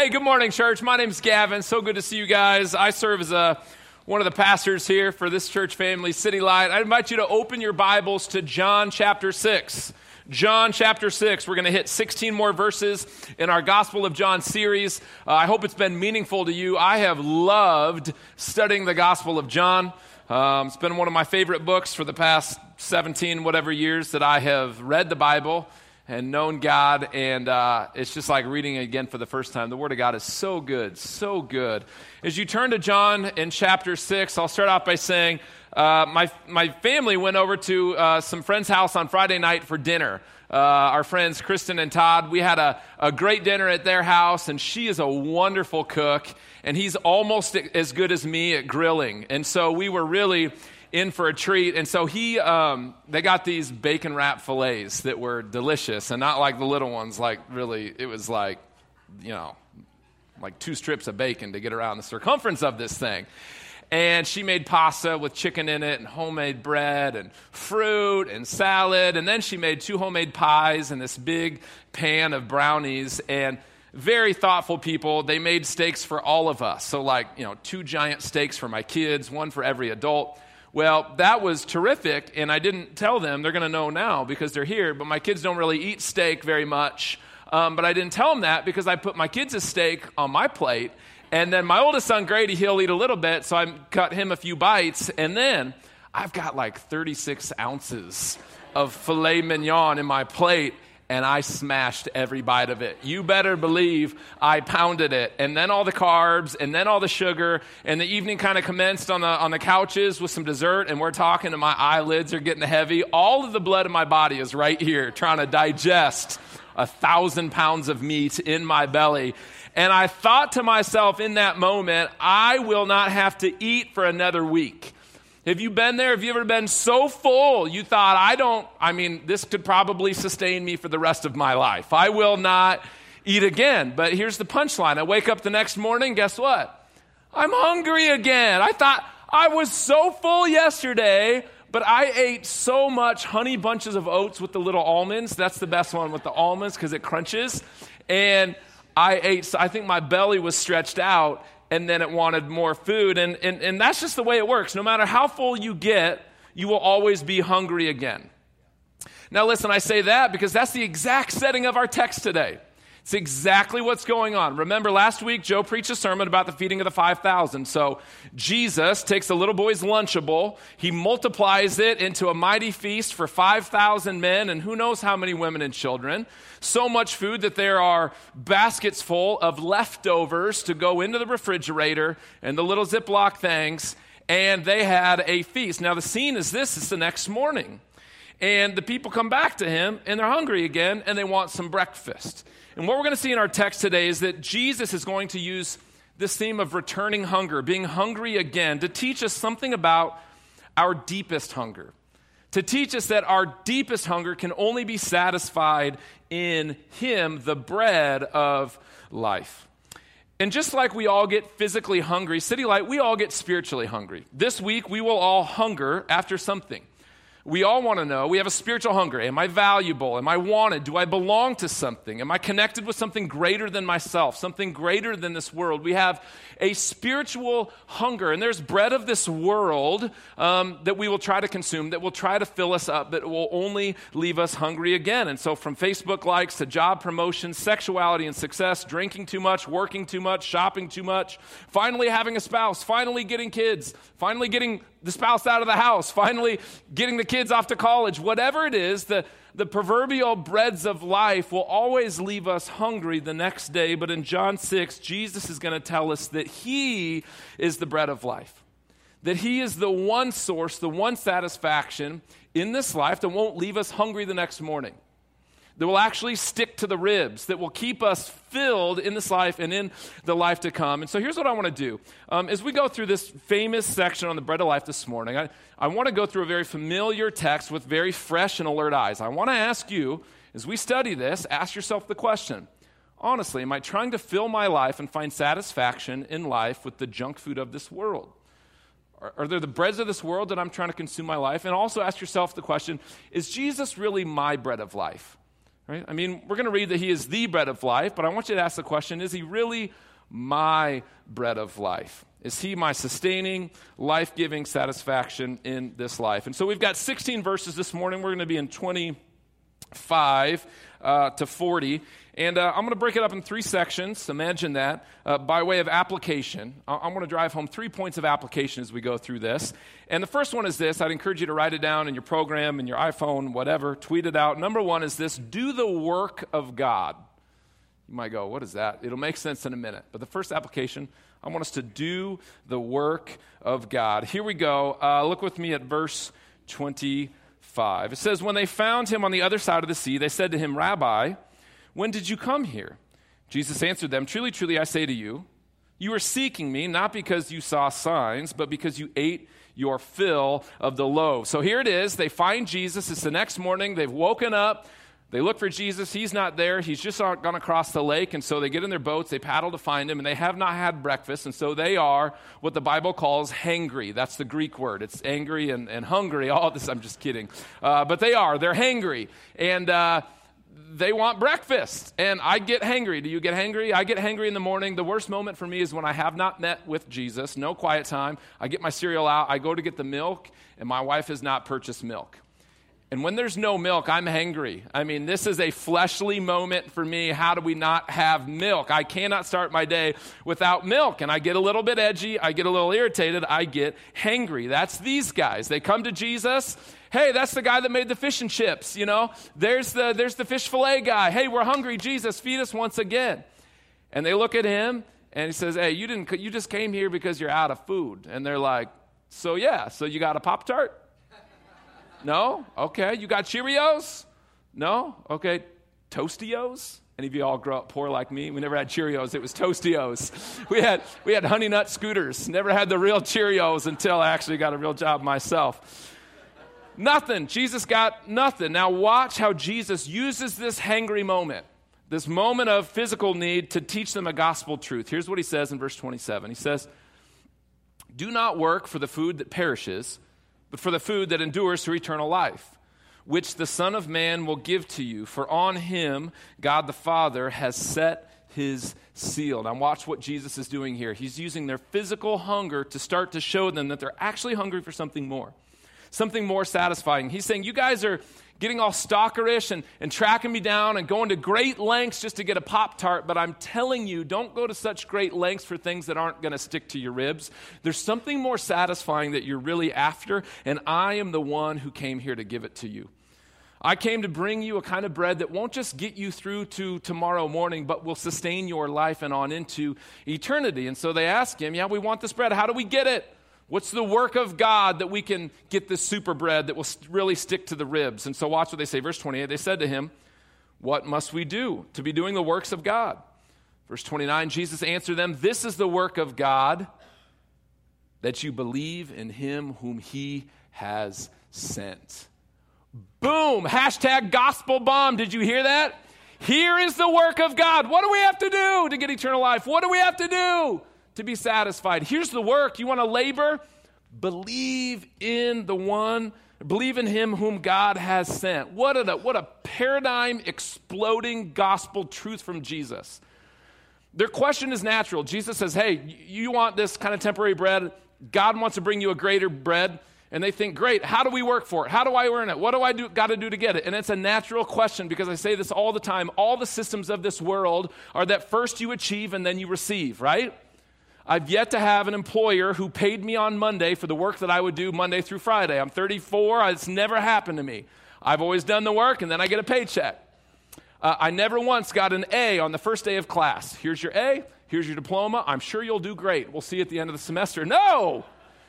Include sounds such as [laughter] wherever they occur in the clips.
Hey, good morning, church. My name's Gavin. So good to see you guys. I serve as a one of the pastors here for this church family, City Light. I invite you to open your Bibles to John chapter 6. John chapter 6. We're going to hit 16 more verses in our Gospel of John series. Uh, I hope it's been meaningful to you. I have loved studying the Gospel of John. Um, it's been one of my favorite books for the past 17 whatever years that I have read the Bible and known God, and uh, it's just like reading again for the first time. The Word of God is so good, so good. As you turn to John in chapter 6, I'll start off by saying uh, my, my family went over to uh, some friend's house on Friday night for dinner. Uh, our friends Kristen and Todd, we had a, a great dinner at their house, and she is a wonderful cook, and he's almost as good as me at grilling. And so we were really in for a treat. And so he, um, they got these bacon wrap fillets that were delicious and not like the little ones, like really, it was like, you know, like two strips of bacon to get around the circumference of this thing. And she made pasta with chicken in it and homemade bread and fruit and salad. And then she made two homemade pies and this big pan of brownies. And very thoughtful people. They made steaks for all of us. So, like, you know, two giant steaks for my kids, one for every adult. Well, that was terrific, and I didn't tell them. They're going to know now because they're here, but my kids don't really eat steak very much. Um, but I didn't tell them that because I put my kids' steak on my plate. And then my oldest son, Grady, he'll eat a little bit, so I cut him a few bites. And then I've got like 36 ounces of filet mignon in my plate and I smashed every bite of it. You better believe I pounded it. And then all the carbs, and then all the sugar, and the evening kind of commenced on the, on the couches with some dessert, and we're talking, and my eyelids are getting heavy. All of the blood in my body is right here trying to digest a thousand pounds of meat in my belly. And I thought to myself in that moment, I will not have to eat for another week. Have you been there? Have you ever been so full you thought, I don't, I mean, this could probably sustain me for the rest of my life. I will not eat again. But here's the punchline I wake up the next morning, guess what? I'm hungry again. I thought I was so full yesterday, but I ate so much honey bunches of oats with the little almonds. That's the best one with the almonds because it crunches. And I ate, I think my belly was stretched out and then it wanted more food. And, and, and that's just the way it works. No matter how full you get, you will always be hungry again. Now, listen, I say that because that's the exact setting of our text today. It's exactly what's going on. Remember, last week, Joe preached a sermon about the feeding of the 5,000. So, Jesus takes a little boy's Lunchable, he multiplies it into a mighty feast for 5,000 men and who knows how many women and children. So much food that there are baskets full of leftovers to go into the refrigerator and the little Ziploc things. And they had a feast. Now, the scene is this it's the next morning. And the people come back to him and they're hungry again and they want some breakfast. And what we're going to see in our text today is that Jesus is going to use this theme of returning hunger, being hungry again, to teach us something about our deepest hunger. To teach us that our deepest hunger can only be satisfied in Him, the bread of life. And just like we all get physically hungry, City Light, we all get spiritually hungry. This week, we will all hunger after something. We all want to know. We have a spiritual hunger. Am I valuable? Am I wanted? Do I belong to something? Am I connected with something greater than myself, something greater than this world? We have a spiritual hunger. And there's bread of this world um, that we will try to consume, that will try to fill us up, that will only leave us hungry again. And so, from Facebook likes to job promotion, sexuality and success, drinking too much, working too much, shopping too much, finally having a spouse, finally getting kids, finally getting the spouse out of the house, finally getting the kids off to college, whatever it is, the, the proverbial breads of life will always leave us hungry the next day. But in John 6, Jesus is going to tell us that He is the bread of life, that He is the one source, the one satisfaction in this life that won't leave us hungry the next morning that will actually stick to the ribs, that will keep us filled in this life and in the life to come. And so here's what I want to do. Um, as we go through this famous section on the bread of life this morning, I, I want to go through a very familiar text with very fresh and alert eyes. I want to ask you, as we study this, ask yourself the question honestly, am I trying to fill my life and find satisfaction in life with the junk food of this world? Are, are there the breads of this world that I'm trying to consume my life? And also ask yourself the question is Jesus really my bread of life? Right? I mean, we're going to read that he is the bread of life, but I want you to ask the question is he really my bread of life? Is he my sustaining, life giving satisfaction in this life? And so we've got 16 verses this morning. We're going to be in 25 uh, to 40. And uh, I'm going to break it up in three sections. Imagine that uh, by way of application. I'm going to drive home three points of application as we go through this. And the first one is this I'd encourage you to write it down in your program, in your iPhone, whatever, tweet it out. Number one is this do the work of God. You might go, what is that? It'll make sense in a minute. But the first application, I want us to do the work of God. Here we go. Uh, look with me at verse 25. It says, When they found him on the other side of the sea, they said to him, Rabbi, when did you come here? Jesus answered them, Truly, truly, I say to you, you are seeking me not because you saw signs, but because you ate your fill of the loaves. So here it is. They find Jesus. It's the next morning. They've woken up. They look for Jesus. He's not there. He's just gone across the lake. And so they get in their boats. They paddle to find him. And they have not had breakfast. And so they are what the Bible calls hangry. That's the Greek word. It's angry and, and hungry. [laughs] All this, I'm just kidding. Uh, but they are. They're hangry. And, uh, they want breakfast and I get hangry. Do you get hangry? I get hangry in the morning. The worst moment for me is when I have not met with Jesus, no quiet time. I get my cereal out, I go to get the milk, and my wife has not purchased milk. And when there's no milk, I'm hangry. I mean, this is a fleshly moment for me. How do we not have milk? I cannot start my day without milk. And I get a little bit edgy. I get a little irritated. I get hangry. That's these guys. They come to Jesus. Hey, that's the guy that made the fish and chips, you know? There's the, there's the fish fillet guy. Hey, we're hungry. Jesus, feed us once again. And they look at him and he says, Hey, you, didn't, you just came here because you're out of food. And they're like, So yeah, so you got a Pop Tart? No? Okay. You got Cheerios? No? Okay. Toastios? Any of you all grow up poor like me? We never had Cheerios. It was Toastios. We had, we had Honey Nut scooters. Never had the real Cheerios until I actually got a real job myself. Nothing. Jesus got nothing. Now, watch how Jesus uses this hangry moment, this moment of physical need, to teach them a gospel truth. Here's what he says in verse 27 He says, Do not work for the food that perishes but for the food that endures to eternal life, which the Son of Man will give to you. For on him God the Father has set his seal. Now, watch what Jesus is doing here. He's using their physical hunger to start to show them that they're actually hungry for something more, something more satisfying. He's saying, You guys are getting all stalkerish and, and tracking me down and going to great lengths just to get a Pop Tart, but I'm telling you, don't go to such great lengths for things that aren't going to stick to your ribs. There's something more satisfying that you're really after, and I am the one who came here to give it to you. I came to bring you a kind of bread that won't just get you through to tomorrow morning, but will sustain your life and on into eternity. And so they ask him, Yeah, we want this bread. How do we get it? What's the work of God that we can get this super bread that will really stick to the ribs? And so watch what they say. Verse 28 they said to him, What must we do to be doing the works of God? Verse 29 Jesus answered them, This is the work of God, that you believe in him whom he has sent. Boom! Hashtag gospel bomb. Did you hear that? Here is the work of God. What do we have to do to get eternal life? What do we have to do? To be satisfied. Here's the work. You want to labor? Believe in the one, believe in him whom God has sent. What a, what a paradigm exploding gospel truth from Jesus. Their question is natural. Jesus says, Hey, you want this kind of temporary bread? God wants to bring you a greater bread. And they think, great, how do we work for it? How do I earn it? What do I do, got to do to get it? And it's a natural question because I say this all the time. All the systems of this world are that first you achieve and then you receive, right? I've yet to have an employer who paid me on Monday for the work that I would do Monday through Friday. I'm 34, it's never happened to me. I've always done the work and then I get a paycheck. Uh, I never once got an A on the first day of class. Here's your A, here's your diploma. I'm sure you'll do great. We'll see at the end of the semester. No!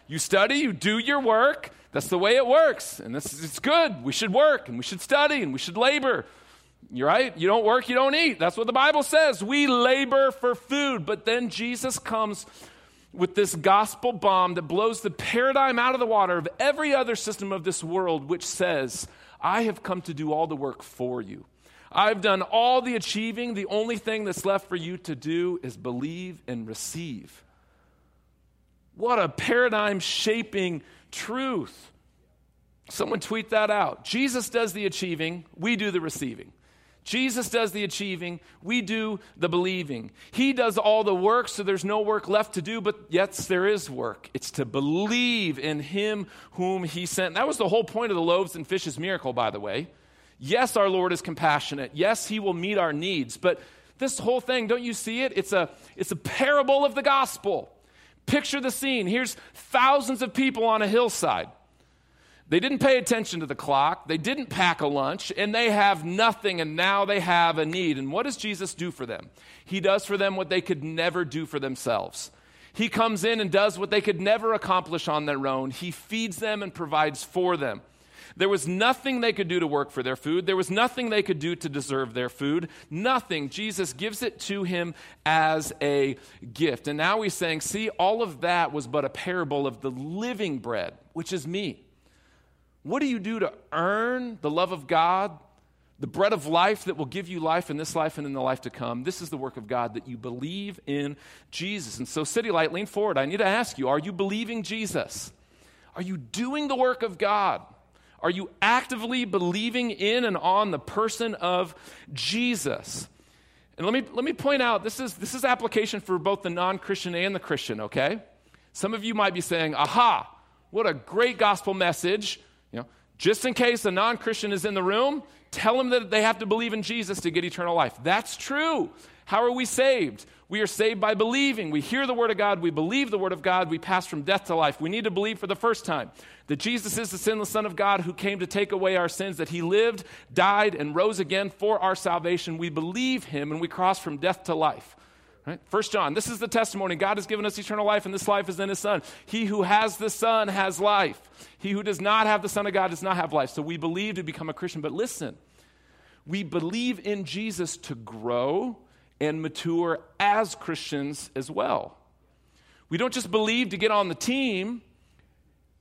You study, you do your work. That's the way it works. And this, is, it's good. We should work and we should study and we should labor. You're right? You don't work, you don't eat. That's what the Bible says. We labor for food. But then Jesus comes with this gospel bomb that blows the paradigm out of the water of every other system of this world, which says, I have come to do all the work for you. I've done all the achieving. The only thing that's left for you to do is believe and receive. What a paradigm shaping truth. Someone tweet that out. Jesus does the achieving, we do the receiving. Jesus does the achieving, we do the believing. He does all the work, so there's no work left to do, but yes, there is work. It's to believe in Him whom He sent. That was the whole point of the loaves and fishes miracle, by the way. Yes, our Lord is compassionate. Yes, He will meet our needs, but this whole thing, don't you see it? It's a, it's a parable of the gospel. Picture the scene. Here's thousands of people on a hillside. They didn't pay attention to the clock. They didn't pack a lunch, and they have nothing, and now they have a need. And what does Jesus do for them? He does for them what they could never do for themselves. He comes in and does what they could never accomplish on their own. He feeds them and provides for them. There was nothing they could do to work for their food. There was nothing they could do to deserve their food. Nothing. Jesus gives it to him as a gift. And now he's saying, see, all of that was but a parable of the living bread, which is me. What do you do to earn the love of God, the bread of life that will give you life in this life and in the life to come? This is the work of God that you believe in Jesus. And so, City Light, lean forward. I need to ask you are you believing Jesus? Are you doing the work of God? Are you actively believing in and on the person of Jesus? And let me, let me point out this is, this is application for both the non Christian and the Christian, okay? Some of you might be saying, aha, what a great gospel message. Just in case a non Christian is in the room, tell them that they have to believe in Jesus to get eternal life. That's true. How are we saved? We are saved by believing. We hear the Word of God, we believe the Word of God, we pass from death to life. We need to believe for the first time that Jesus is the sinless Son of God who came to take away our sins, that He lived, died, and rose again for our salvation. We believe Him and we cross from death to life. Right? First John, this is the testimony. God has given us eternal life, and this life is in His Son. He who has the Son has life. He who does not have the Son of God does not have life. So we believe to become a Christian. But listen, we believe in Jesus to grow and mature as Christians as well. We don't just believe to get on the team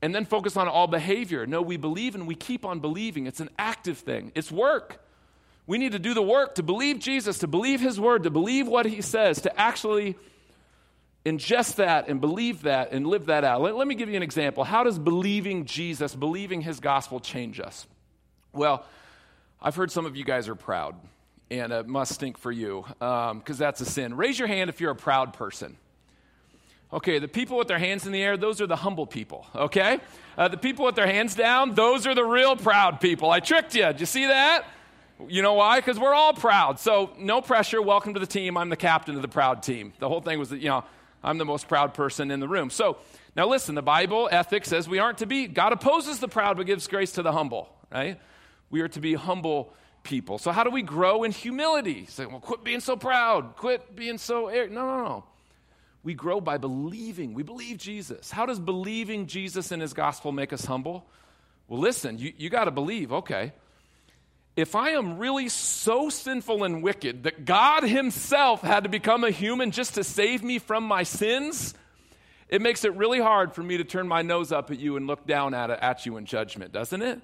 and then focus on all behavior. No, we believe and we keep on believing. It's an active thing, it's work. We need to do the work to believe Jesus, to believe His word, to believe what He says, to actually ingest that and believe that and live that out. Let, let me give you an example. How does believing Jesus, believing His gospel, change us? Well, I've heard some of you guys are proud, and it must stink for you because um, that's a sin. Raise your hand if you're a proud person. Okay, the people with their hands in the air, those are the humble people, okay? Uh, the people with their hands down, those are the real proud people. I tricked you. Did you see that? You know why? Because we're all proud. So, no pressure. Welcome to the team. I'm the captain of the proud team. The whole thing was that, you know, I'm the most proud person in the room. So, now listen, the Bible ethic says we aren't to be, God opposes the proud but gives grace to the humble, right? We are to be humble people. So, how do we grow in humility? Say, well, quit being so proud. Quit being so. No, no, no. We grow by believing. We believe Jesus. How does believing Jesus and his gospel make us humble? Well, listen, you, you got to believe, okay if I am really so sinful and wicked that God Himself had to become a human just to save me from my sins, it makes it really hard for me to turn my nose up at you and look down at, at you in judgment, doesn't it?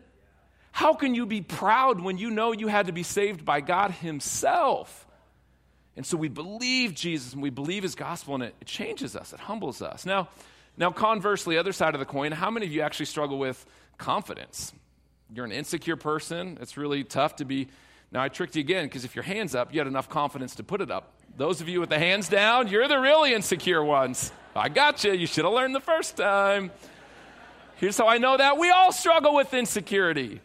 How can you be proud when you know you had to be saved by God Himself? And so we believe Jesus and we believe His gospel, and it, it changes us, it humbles us. Now, now, conversely, other side of the coin, how many of you actually struggle with confidence? You're an insecure person, it's really tough to be. Now, I tricked you again because if your hand's up, you had enough confidence to put it up. Those of you with the hands down, you're the really insecure ones. I got you. You should have learned the first time. Here's how I know that we all struggle with insecurity.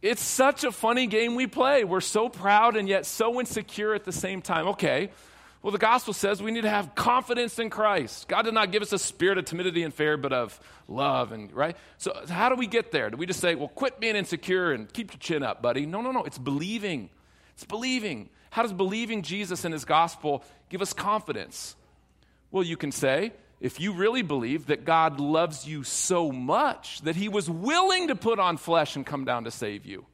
It's such a funny game we play. We're so proud and yet so insecure at the same time. Okay, well, the gospel says we need to have confidence in Christ. God did not give us a spirit of timidity and fear, but of love and right? So how do we get there? Do we just say, well, quit being insecure and keep your chin up, buddy? No, no, no. It's believing. It's believing. How does believing Jesus and his gospel give us confidence? Well, you can say, if you really believe that God loves you so much that he was willing to put on flesh and come down to save you,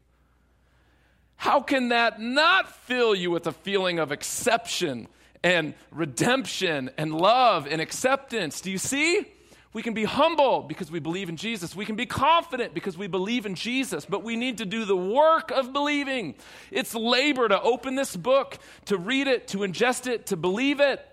how can that not fill you with a feeling of exception and redemption and love and acceptance. Do you see? We can be humble because we believe in Jesus. We can be confident because we believe in Jesus, but we need to do the work of believing. It's labor to open this book, to read it, to ingest it, to believe it.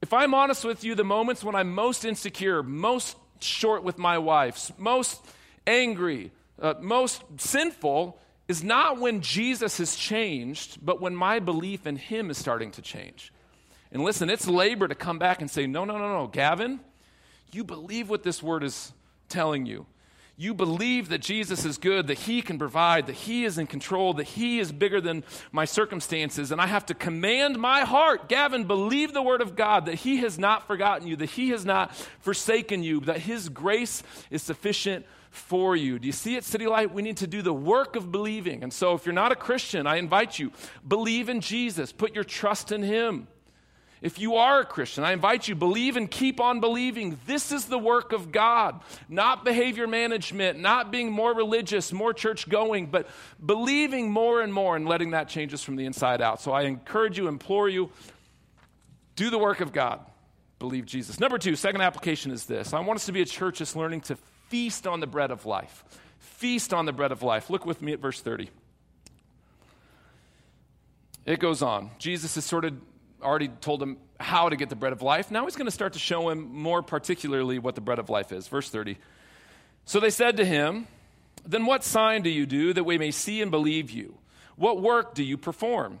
If I'm honest with you, the moments when I'm most insecure, most short with my wife, most angry, uh, most sinful is not when Jesus has changed, but when my belief in him is starting to change. And listen, it's labor to come back and say, no, no, no, no, Gavin, you believe what this word is telling you. You believe that Jesus is good, that He can provide, that He is in control, that He is bigger than my circumstances, and I have to command my heart. Gavin, believe the Word of God, that He has not forgotten you, that He has not forsaken you, that His grace is sufficient for you. Do you see it, City Light? We need to do the work of believing. And so, if you're not a Christian, I invite you, believe in Jesus, put your trust in Him. If you are a Christian, I invite you, believe and keep on believing. This is the work of God, not behavior management, not being more religious, more church going, but believing more and more and letting that change us from the inside out. So I encourage you, implore you, do the work of God. Believe Jesus. Number two, second application is this I want us to be a church that's learning to feast on the bread of life. Feast on the bread of life. Look with me at verse 30. It goes on. Jesus has sort of already told him how to get the bread of life. Now he's going to start to show him more particularly what the bread of life is. Verse 30. So they said to him, Then what sign do you do that we may see and believe you? What work do you perform?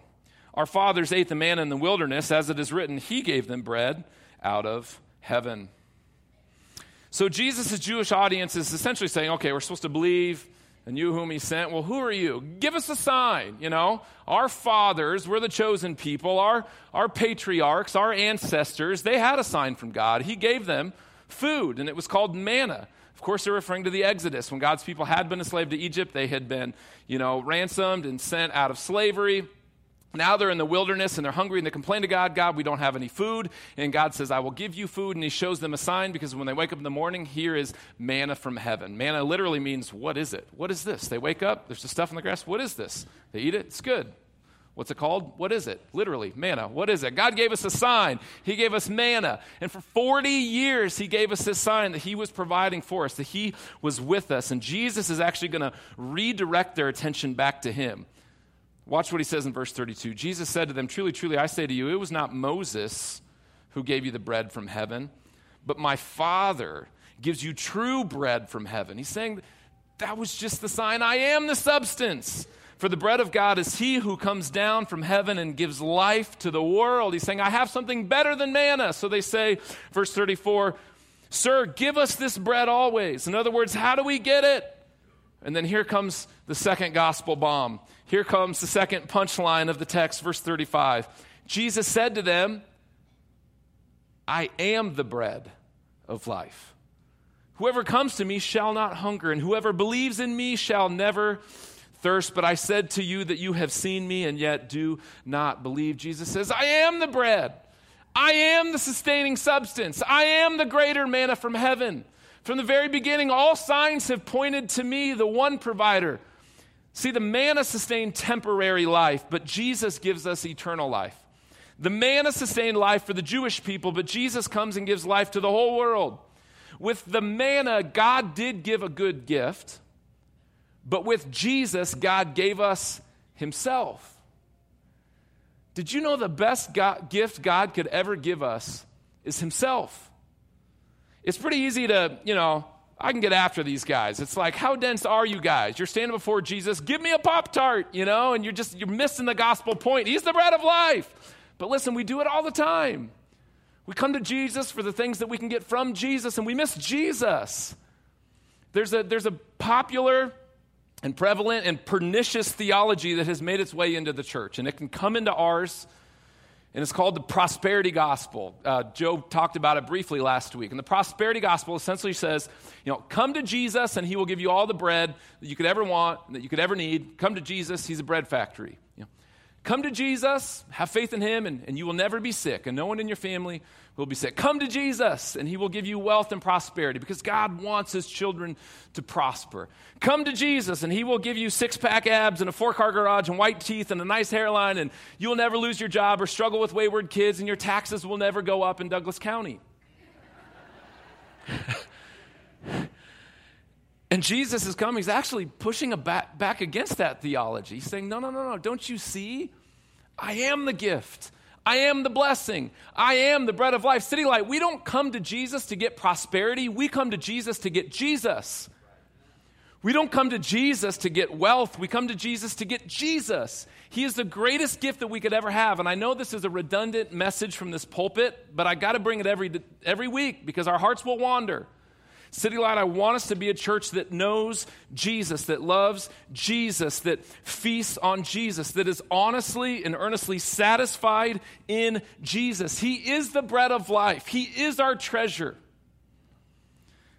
Our fathers ate the manna in the wilderness, as it is written, He gave them bread out of heaven. So Jesus' Jewish audience is essentially saying, okay, we're supposed to believe and you whom he sent, well, who are you? Give us a sign, you know. Our fathers, we're the chosen people, our, our patriarchs, our ancestors, they had a sign from God. He gave them food, and it was called manna. Of course, they're referring to the Exodus. When God's people had been enslaved to Egypt, they had been, you know, ransomed and sent out of slavery. Now they're in the wilderness and they're hungry and they complain to God, God, we don't have any food. And God says, I will give you food. And He shows them a sign because when they wake up in the morning, here is manna from heaven. Manna literally means, what is it? What is this? They wake up, there's the stuff in the grass. What is this? They eat it, it's good. What's it called? What is it? Literally, manna. What is it? God gave us a sign. He gave us manna. And for 40 years, He gave us this sign that He was providing for us, that He was with us. And Jesus is actually going to redirect their attention back to Him. Watch what he says in verse 32. Jesus said to them, Truly, truly, I say to you, it was not Moses who gave you the bread from heaven, but my Father gives you true bread from heaven. He's saying, That was just the sign. I am the substance. For the bread of God is he who comes down from heaven and gives life to the world. He's saying, I have something better than manna. So they say, verse 34, Sir, give us this bread always. In other words, how do we get it? And then here comes the second gospel bomb. Here comes the second punchline of the text, verse 35. Jesus said to them, I am the bread of life. Whoever comes to me shall not hunger, and whoever believes in me shall never thirst. But I said to you that you have seen me and yet do not believe. Jesus says, I am the bread. I am the sustaining substance. I am the greater manna from heaven. From the very beginning, all signs have pointed to me, the one provider See, the manna sustained temporary life, but Jesus gives us eternal life. The manna sustained life for the Jewish people, but Jesus comes and gives life to the whole world. With the manna, God did give a good gift, but with Jesus, God gave us Himself. Did you know the best God, gift God could ever give us is Himself? It's pretty easy to, you know, I can get after these guys. It's like, how dense are you guys? You're standing before Jesus, give me a Pop Tart, you know, and you're just, you're missing the gospel point. He's the bread of life. But listen, we do it all the time. We come to Jesus for the things that we can get from Jesus, and we miss Jesus. There's a, there's a popular and prevalent and pernicious theology that has made its way into the church, and it can come into ours and it's called the prosperity gospel. Uh, Joe talked about it briefly last week. And the prosperity gospel essentially says, you know, come to Jesus and he will give you all the bread that you could ever want, that you could ever need. Come to Jesus, he's a bread factory. You know, come to Jesus, have faith in him, and, and you will never be sick, and no one in your family will be sick. Come to Jesus, and he will give you wealth and prosperity because God wants his children to prosper. Come to Jesus, and he will give you six pack abs and a four car garage and white teeth and a nice hairline, and you will never lose your job or struggle with wayward kids, and your taxes will never go up in Douglas County. [laughs] and Jesus is coming. He's actually pushing back, back against that theology. He's saying, No, no, no, no. Don't you see? I am the gift. I am the blessing. I am the bread of life. City Light, we don't come to Jesus to get prosperity. We come to Jesus to get Jesus. We don't come to Jesus to get wealth. We come to Jesus to get Jesus. He is the greatest gift that we could ever have. And I know this is a redundant message from this pulpit, but I got to bring it every, every week because our hearts will wander. City Light, I want us to be a church that knows Jesus, that loves Jesus, that feasts on Jesus, that is honestly and earnestly satisfied in Jesus. He is the bread of life, He is our treasure.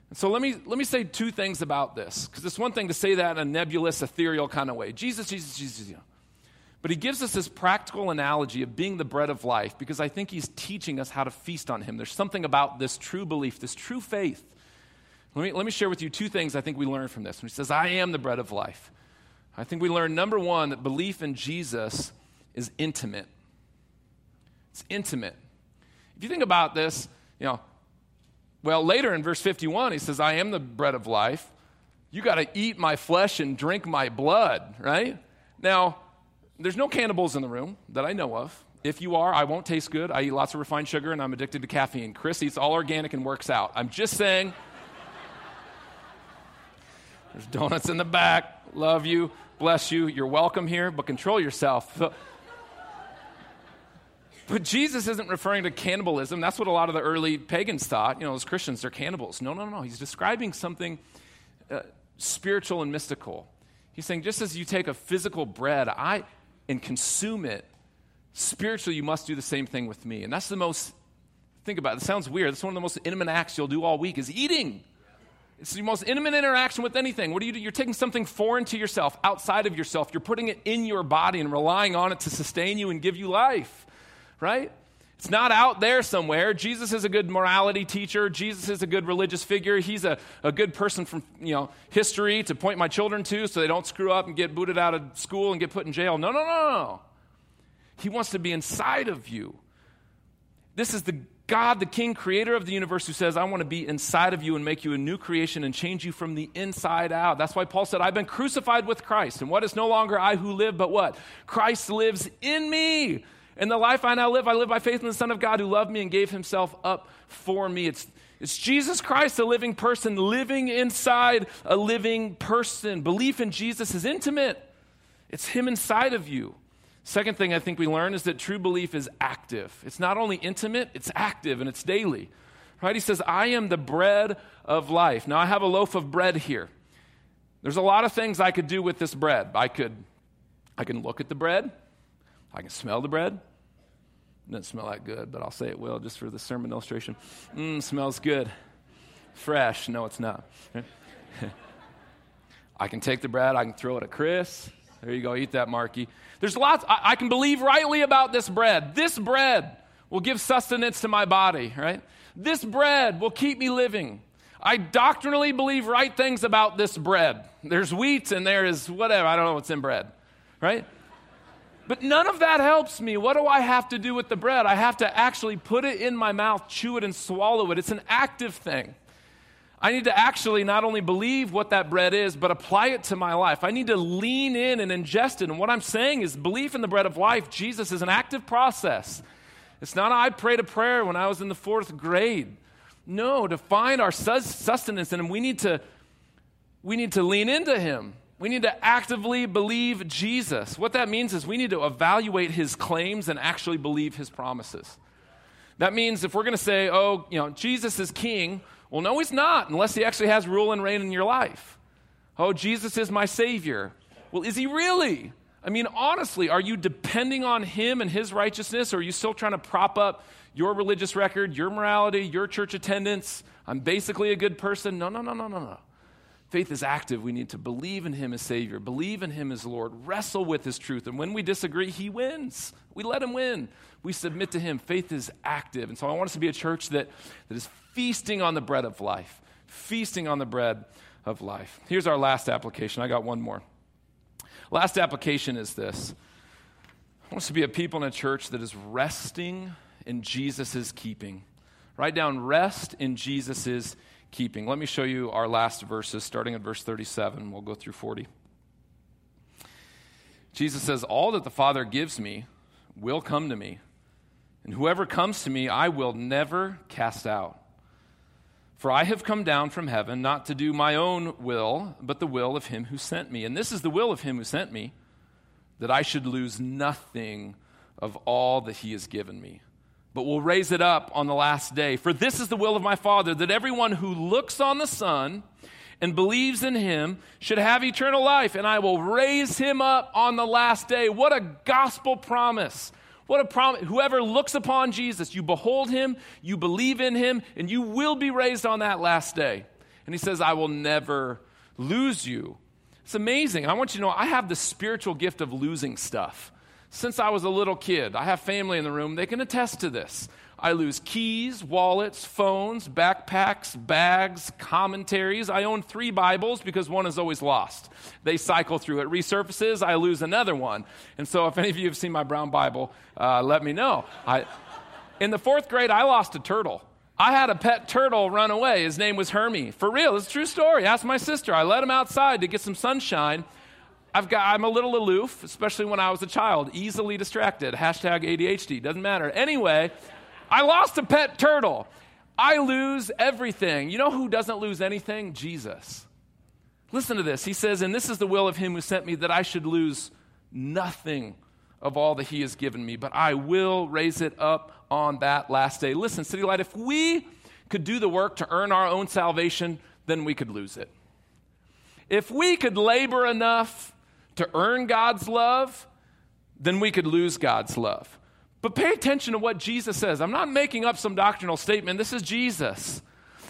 And So let me, let me say two things about this, because it's one thing to say that in a nebulous, ethereal kind of way. Jesus, Jesus, Jesus, you know. But he gives us this practical analogy of being the bread of life, because I think he's teaching us how to feast on him. There's something about this true belief, this true faith. Let me, let me share with you two things I think we learn from this. When he says, I am the bread of life, I think we learn, number one, that belief in Jesus is intimate. It's intimate. If you think about this, you know, well, later in verse 51, he says, I am the bread of life. You got to eat my flesh and drink my blood, right? Now, there's no cannibals in the room that I know of. If you are, I won't taste good. I eat lots of refined sugar and I'm addicted to caffeine. Chris eats all organic and works out. I'm just saying. There's donuts in the back. Love you. Bless you. You're welcome here, but control yourself. But Jesus isn't referring to cannibalism. That's what a lot of the early pagans thought. You know, as Christians, they're cannibals. No, no, no. He's describing something uh, spiritual and mystical. He's saying, just as you take a physical bread I, and consume it, spiritually, you must do the same thing with me. And that's the most, think about it, it sounds weird. That's one of the most intimate acts you'll do all week is eating. It's the most intimate interaction with anything. What do you do? You're taking something foreign to yourself, outside of yourself. You're putting it in your body and relying on it to sustain you and give you life right? It's not out there somewhere. Jesus is a good morality teacher. Jesus is a good religious figure. He's a, a good person from you know history to point my children to so they don't screw up and get booted out of school and get put in jail. No, no, no, no. He wants to be inside of you. This is the God, the King, creator of the universe, who says, I want to be inside of you and make you a new creation and change you from the inside out. That's why Paul said, I've been crucified with Christ. And what is no longer I who live, but what? Christ lives in me. And the life I now live, I live by faith in the Son of God who loved me and gave himself up for me. It's, it's Jesus Christ, a living person, living inside a living person. Belief in Jesus is intimate, it's Him inside of you. Second thing I think we learn is that true belief is active. It's not only intimate, it's active and it's daily. Right? He says, I am the bread of life. Now I have a loaf of bread here. There's a lot of things I could do with this bread. I could I can look at the bread. I can smell the bread. It doesn't smell that good, but I'll say it will just for the sermon illustration. Mmm, smells good. Fresh. No, it's not. [laughs] I can take the bread, I can throw it at Chris. There you go, eat that, Marky. There's lots, I, I can believe rightly about this bread. This bread will give sustenance to my body, right? This bread will keep me living. I doctrinally believe right things about this bread. There's wheat and there is whatever, I don't know what's in bread, right? But none of that helps me. What do I have to do with the bread? I have to actually put it in my mouth, chew it, and swallow it. It's an active thing. I need to actually not only believe what that bread is, but apply it to my life. I need to lean in and ingest it. And what I'm saying is, belief in the bread of life, Jesus, is an active process. It's not I prayed a prayer when I was in the fourth grade. No, to find our sustenance in Him, we need to, we need to lean into Him. We need to actively believe Jesus. What that means is we need to evaluate his claims and actually believe his promises. That means if we're going to say, oh, you know, Jesus is king, well, no, he's not, unless he actually has rule and reign in your life. Oh, Jesus is my savior. Well, is he really? I mean, honestly, are you depending on him and his righteousness, or are you still trying to prop up your religious record, your morality, your church attendance? I'm basically a good person. No, no, no, no, no, no. Faith is active. We need to believe in Him as Savior, believe in Him as Lord, wrestle with His truth. And when we disagree, He wins. We let Him win. We submit to Him. Faith is active. And so I want us to be a church that, that is feasting on the bread of life, feasting on the bread of life. Here's our last application. I got one more. Last application is this I want us to be a people in a church that is resting in Jesus' keeping. Write down rest in Jesus' keeping. Let me show you our last verses, starting at verse 37. We'll go through 40. Jesus says, All that the Father gives me will come to me, and whoever comes to me, I will never cast out. For I have come down from heaven not to do my own will, but the will of him who sent me. And this is the will of him who sent me, that I should lose nothing of all that he has given me, but will raise it up on the last day. For this is the will of my Father, that everyone who looks on the Son and believes in him should have eternal life, and I will raise him up on the last day. What a gospel promise! What a promise. Whoever looks upon Jesus, you behold him, you believe in him, and you will be raised on that last day. And he says, I will never lose you. It's amazing. I want you to know I have the spiritual gift of losing stuff. Since I was a little kid, I have family in the room, they can attest to this. I lose keys, wallets, phones, backpacks, bags, commentaries. I own three Bibles because one is always lost. They cycle through it, resurfaces, I lose another one. And so, if any of you have seen my brown Bible, uh, let me know. I, in the fourth grade, I lost a turtle. I had a pet turtle run away. His name was Hermie. For real, it's a true story. Ask my sister. I let him outside to get some sunshine. I've got, I'm a little aloof, especially when I was a child, easily distracted. Hashtag ADHD, doesn't matter. Anyway, I lost a pet turtle. I lose everything. You know who doesn't lose anything? Jesus. Listen to this. He says, And this is the will of him who sent me, that I should lose nothing of all that he has given me, but I will raise it up on that last day. Listen, City Light, if we could do the work to earn our own salvation, then we could lose it. If we could labor enough to earn God's love, then we could lose God's love. But pay attention to what Jesus says. I'm not making up some doctrinal statement. This is Jesus.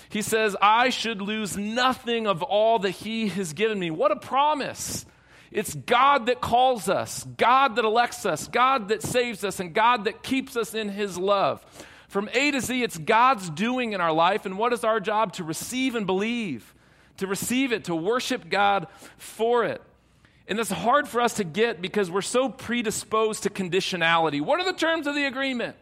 He says, I should lose nothing of all that He has given me. What a promise! It's God that calls us, God that elects us, God that saves us, and God that keeps us in His love. From A to Z, it's God's doing in our life, and what is our job? To receive and believe, to receive it, to worship God for it. And that's hard for us to get because we're so predisposed to conditionality. What are the terms of the agreement?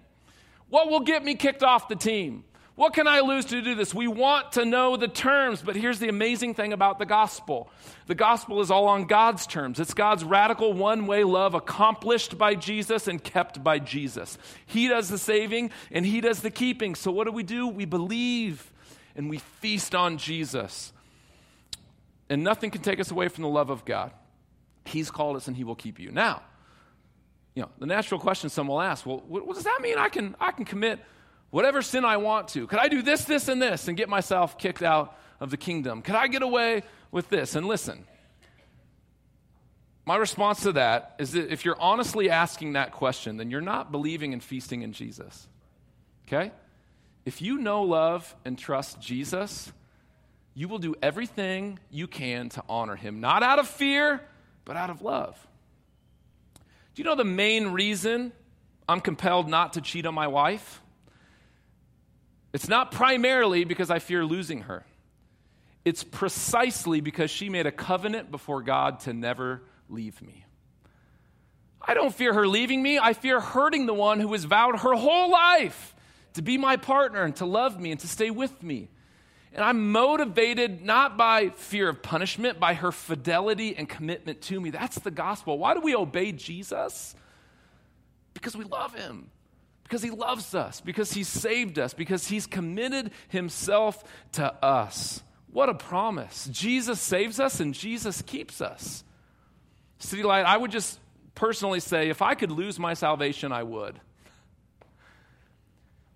What will get me kicked off the team? What can I lose to do this? We want to know the terms, but here's the amazing thing about the gospel the gospel is all on God's terms. It's God's radical one way love accomplished by Jesus and kept by Jesus. He does the saving and He does the keeping. So, what do we do? We believe and we feast on Jesus. And nothing can take us away from the love of God. He's called us and He will keep you. Now, you know, the natural question some will ask, well, what, what, does that mean? I can, I can commit whatever sin I want to. Could I do this, this, and this and get myself kicked out of the kingdom? Could I get away with this? And listen, my response to that is that if you're honestly asking that question, then you're not believing and feasting in Jesus. Okay? If you know, love, and trust Jesus, you will do everything you can to honor him, not out of fear but out of love. Do you know the main reason I'm compelled not to cheat on my wife? It's not primarily because I fear losing her. It's precisely because she made a covenant before God to never leave me. I don't fear her leaving me. I fear hurting the one who has vowed her whole life to be my partner and to love me and to stay with me. And I'm motivated not by fear of punishment, by her fidelity and commitment to me. That's the gospel. Why do we obey Jesus? Because we love him, because he loves us, because he saved us, because he's committed himself to us. What a promise. Jesus saves us and Jesus keeps us. City Light, I would just personally say if I could lose my salvation, I would.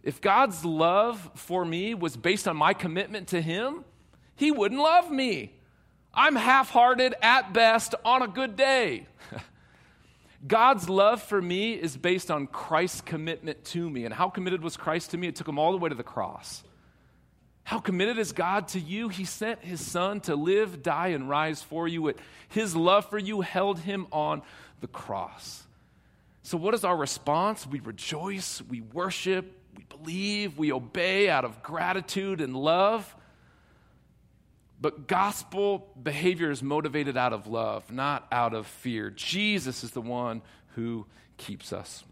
If God's love for me was based on my commitment to Him, He wouldn't love me. I'm half hearted at best on a good day. [laughs] God's love for me is based on Christ's commitment to me. And how committed was Christ to me? It took him all the way to the cross. How committed is God to you? He sent his son to live, die, and rise for you. His love for you held him on the cross. So, what is our response? We rejoice, we worship, we believe, we obey out of gratitude and love. But gospel behavior is motivated out of love, not out of fear. Jesus is the one who keeps us.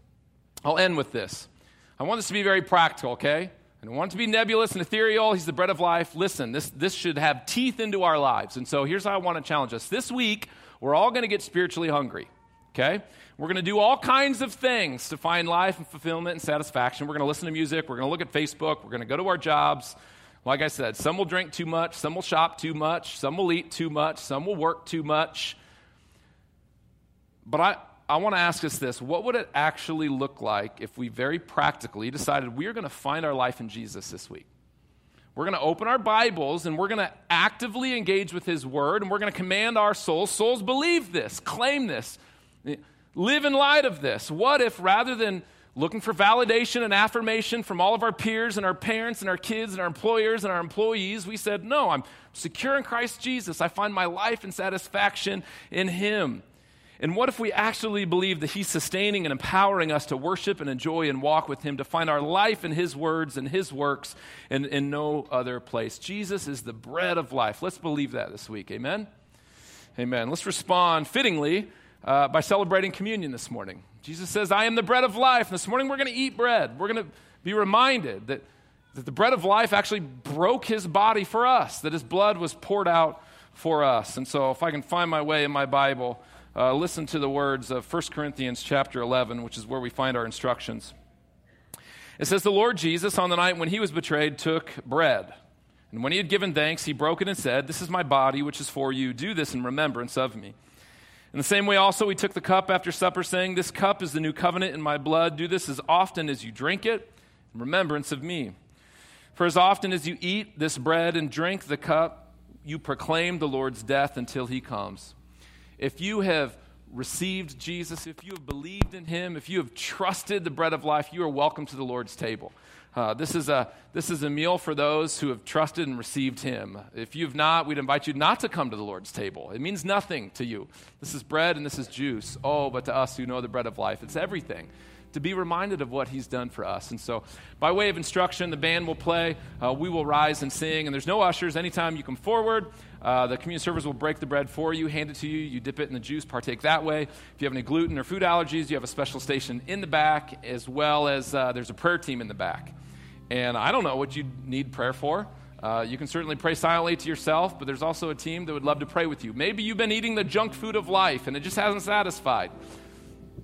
I'll end with this. I want this to be very practical, okay? I don't want it to be nebulous and ethereal. He's the bread of life. Listen, this, this should have teeth into our lives. And so here's how I want to challenge us. This week, we're all going to get spiritually hungry, okay? We're going to do all kinds of things to find life and fulfillment and satisfaction. We're going to listen to music. We're going to look at Facebook. We're going to go to our jobs. Like I said, some will drink too much, some will shop too much, some will eat too much, some will work too much. But I, I want to ask us this what would it actually look like if we very practically decided we are going to find our life in Jesus this week? We're going to open our Bibles and we're going to actively engage with His Word and we're going to command our souls. Souls, believe this, claim this, live in light of this. What if rather than looking for validation and affirmation from all of our peers and our parents and our kids and our employers and our employees, we said, No, I'm secure in Christ Jesus. I find my life and satisfaction in Him. And what if we actually believe that He's sustaining and empowering us to worship and enjoy and walk with Him, to find our life in His words and His works and in no other place? Jesus is the bread of life. Let's believe that this week. Amen? Amen. Let's respond fittingly uh, by celebrating communion this morning. Jesus says, I am the bread of life. And this morning we're going to eat bread. We're going to be reminded that, that the bread of life actually broke His body for us, that His blood was poured out for us. And so if I can find my way in my Bible, uh, listen to the words of 1 Corinthians chapter 11, which is where we find our instructions. It says, The Lord Jesus, on the night when he was betrayed, took bread. And when he had given thanks, he broke it and said, This is my body, which is for you. Do this in remembrance of me. In the same way, also, he took the cup after supper, saying, This cup is the new covenant in my blood. Do this as often as you drink it in remembrance of me. For as often as you eat this bread and drink the cup, you proclaim the Lord's death until he comes. If you have received Jesus, if you have believed in him, if you have trusted the bread of life, you are welcome to the Lord's table. Uh, this, is a, this is a meal for those who have trusted and received him. If you've not, we'd invite you not to come to the Lord's table. It means nothing to you. This is bread and this is juice. Oh, but to us who know the bread of life, it's everything to be reminded of what he's done for us. And so, by way of instruction, the band will play. Uh, we will rise and sing. And there's no ushers. Anytime you come forward, uh, the community servers will break the bread for you, hand it to you. You dip it in the juice, partake that way. If you have any gluten or food allergies, you have a special station in the back, as well as uh, there's a prayer team in the back. And I don't know what you need prayer for. Uh, you can certainly pray silently to yourself, but there's also a team that would love to pray with you. Maybe you've been eating the junk food of life and it just hasn't satisfied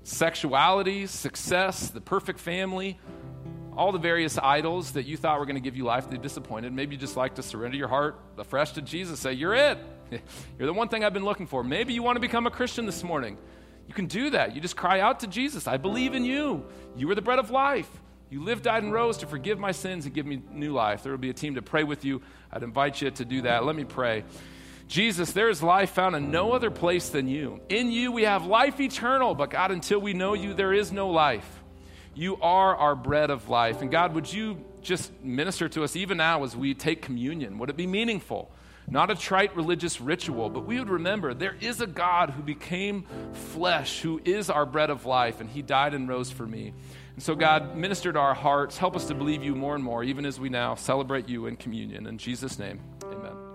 sexuality, success, the perfect family, all the various idols that you thought were going to give you life, they disappointed. Maybe you just like to surrender your heart afresh to Jesus. Say, You're it. [laughs] You're the one thing I've been looking for. Maybe you want to become a Christian this morning. You can do that. You just cry out to Jesus, I believe in you. You are the bread of life. You lived, died, and rose to forgive my sins and give me new life. There will be a team to pray with you. I'd invite you to do that. Let me pray. Jesus, there is life found in no other place than you. In you we have life eternal, but God, until we know you, there is no life. You are our bread of life. And God, would you just minister to us even now as we take communion? Would it be meaningful? Not a trite religious ritual, but we would remember there is a God who became flesh, who is our bread of life, and he died and rose for me. And so, God, minister to our hearts. Help us to believe you more and more, even as we now celebrate you in communion. In Jesus' name, amen.